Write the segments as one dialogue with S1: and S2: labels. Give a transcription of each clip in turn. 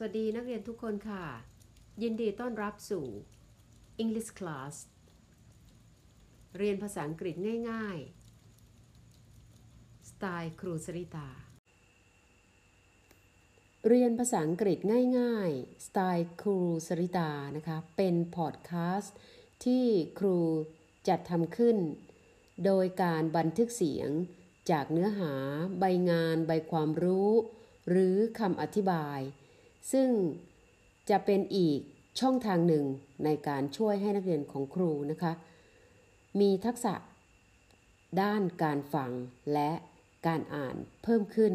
S1: สวัสดีนักเรียนทุกคนค่ะ ยินดีต้อนรับสู่ English Class เรียนภาษาอังกฤษง่ายๆ สไตล์ครูสริตา เรียนภาษาอังกฤษง่ายๆ สไตล์ครูสริตานะคะ เป็นพอดแคสต์ที่ครูจัดทำขึ้น โดยการบันทึกเสียงจากเนื้อหา ใบงาน ใบความรู้ หรือคำอธิบาย ซึ่งจะเป็นอีกช่องทางหนึ่งในการช่วยให้นักเรียนของครูนะคะ มีทักษะด้านการฟังและการอ่านเพิ่มขึ้น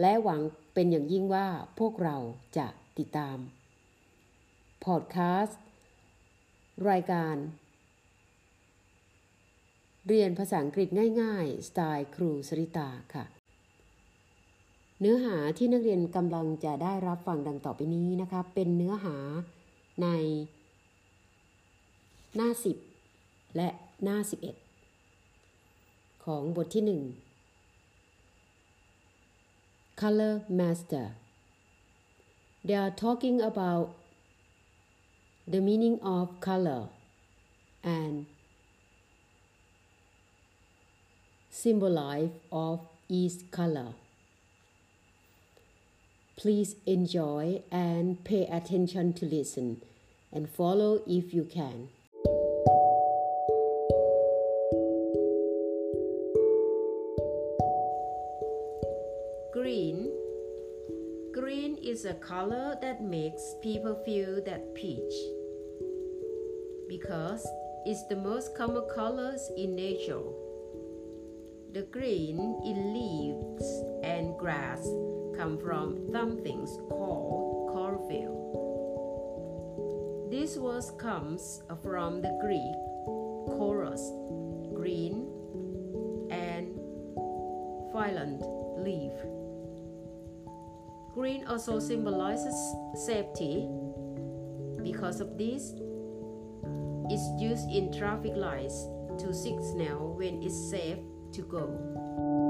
S1: และหวังเป็นอย่างยิ่งว่าพวกเราจะติดตาม พอดแคสต์ รายการ เรียนภาษาอังกฤษง่าย ๆ สไตล์ครูสริตาค่ะ เนื้อหาที่นักเรียนกำลังจะได้รับฟังดังต่อไปนี้นะคะ เป็นเนื้อหาในหน้า 10 และหน้า 11 ของบทที่ 1 Color Master They are talking about the meaning of color and symbolize of each color. Please enjoy and pay attention to listen and follow if you can. Green. Green is a color that makes people feel that peach because it's the most common colors in nature. The green in leaves and grass come from something called chlorophyll. This word comes from the Greek chloros, green, and phylum, leaf. Green also symbolizes safety. Because of this, it's used in traffic lights to signal when it's safe to go.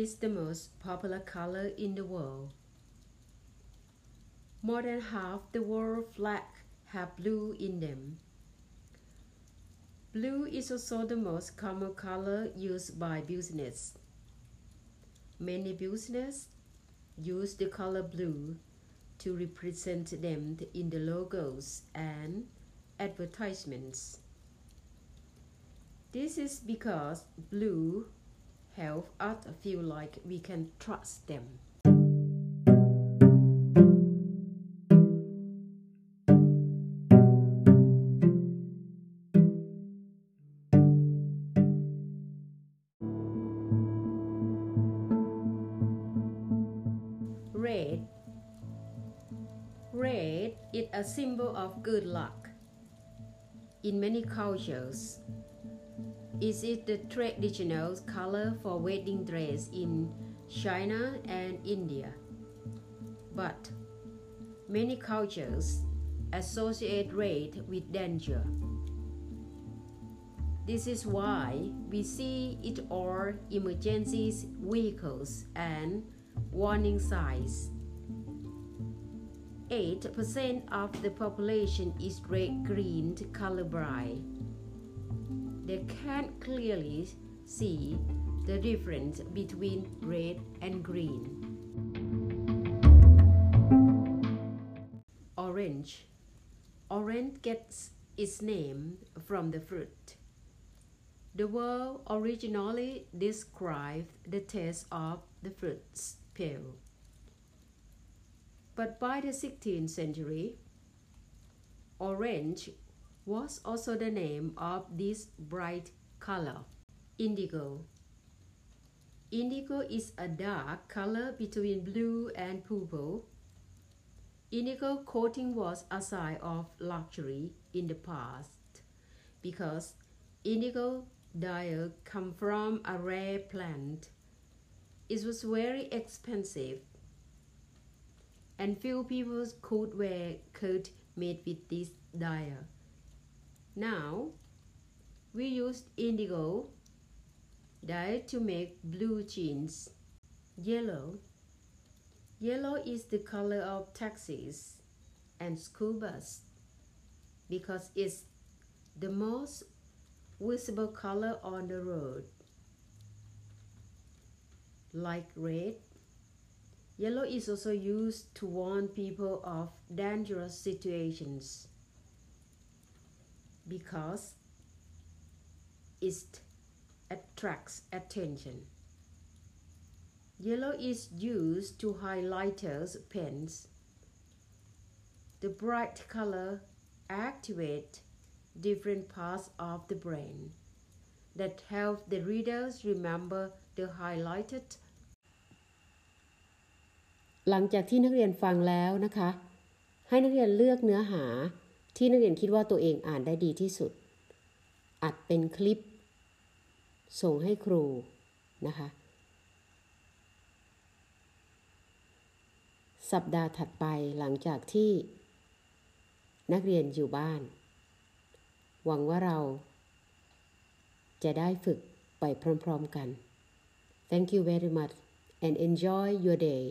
S1: Is the most popular color in the world. More than half the world flag have blue in them. Blue is also the most common color used by business. Many businesses use the color blue to represent them in the logos and advertisements. This is because blue help us feel like we can trust them. Red. Red is a symbol of good luck. In many cultures, it is the traditional color for wedding dress in China and India. But many cultures associate red with danger. This is why we see it on emergency vehicles and warning signs. 8% of the population is red green colorblind. They can't clearly see the difference between red and green. Orange. Orange gets its name from the fruit. The word originally described the taste of the fruit's peel. But by the 16th century, orange was also the name of this bright color. Indigo. Indigo is a dark color between blue and purple. Indigo coating was a sign of luxury in the past because indigo dye come from a rare plant. It was very expensive and few people could wear coat made with this dye. Now, we used indigo dye to make blue jeans. Yellow. Yellow is the color of taxis and school bus because it's the most visible color on the road. Like red, yellow is also used to warn people of dangerous situations because it attracts attention. Yellow is used to highlighters pens. The bright color activate different parts of the brain that help the readers remember the highlighted หลังจากที่นักเรียนฟังแล้วนะคะ ให้นักเรียนเลือกเนื้อหา ที่นักเรียนคิดว่าตัวเองอ่านได้ดีที่สุด อัดเป็นคลิป ส่งให้ครูนะคะ สัปดาห์ถัดไปหลังจากที่นักเรียนอยู่บ้าน หวังว่าเราจะได้ฝึกไปพร้อมๆกัน Thank you very much and enjoy your day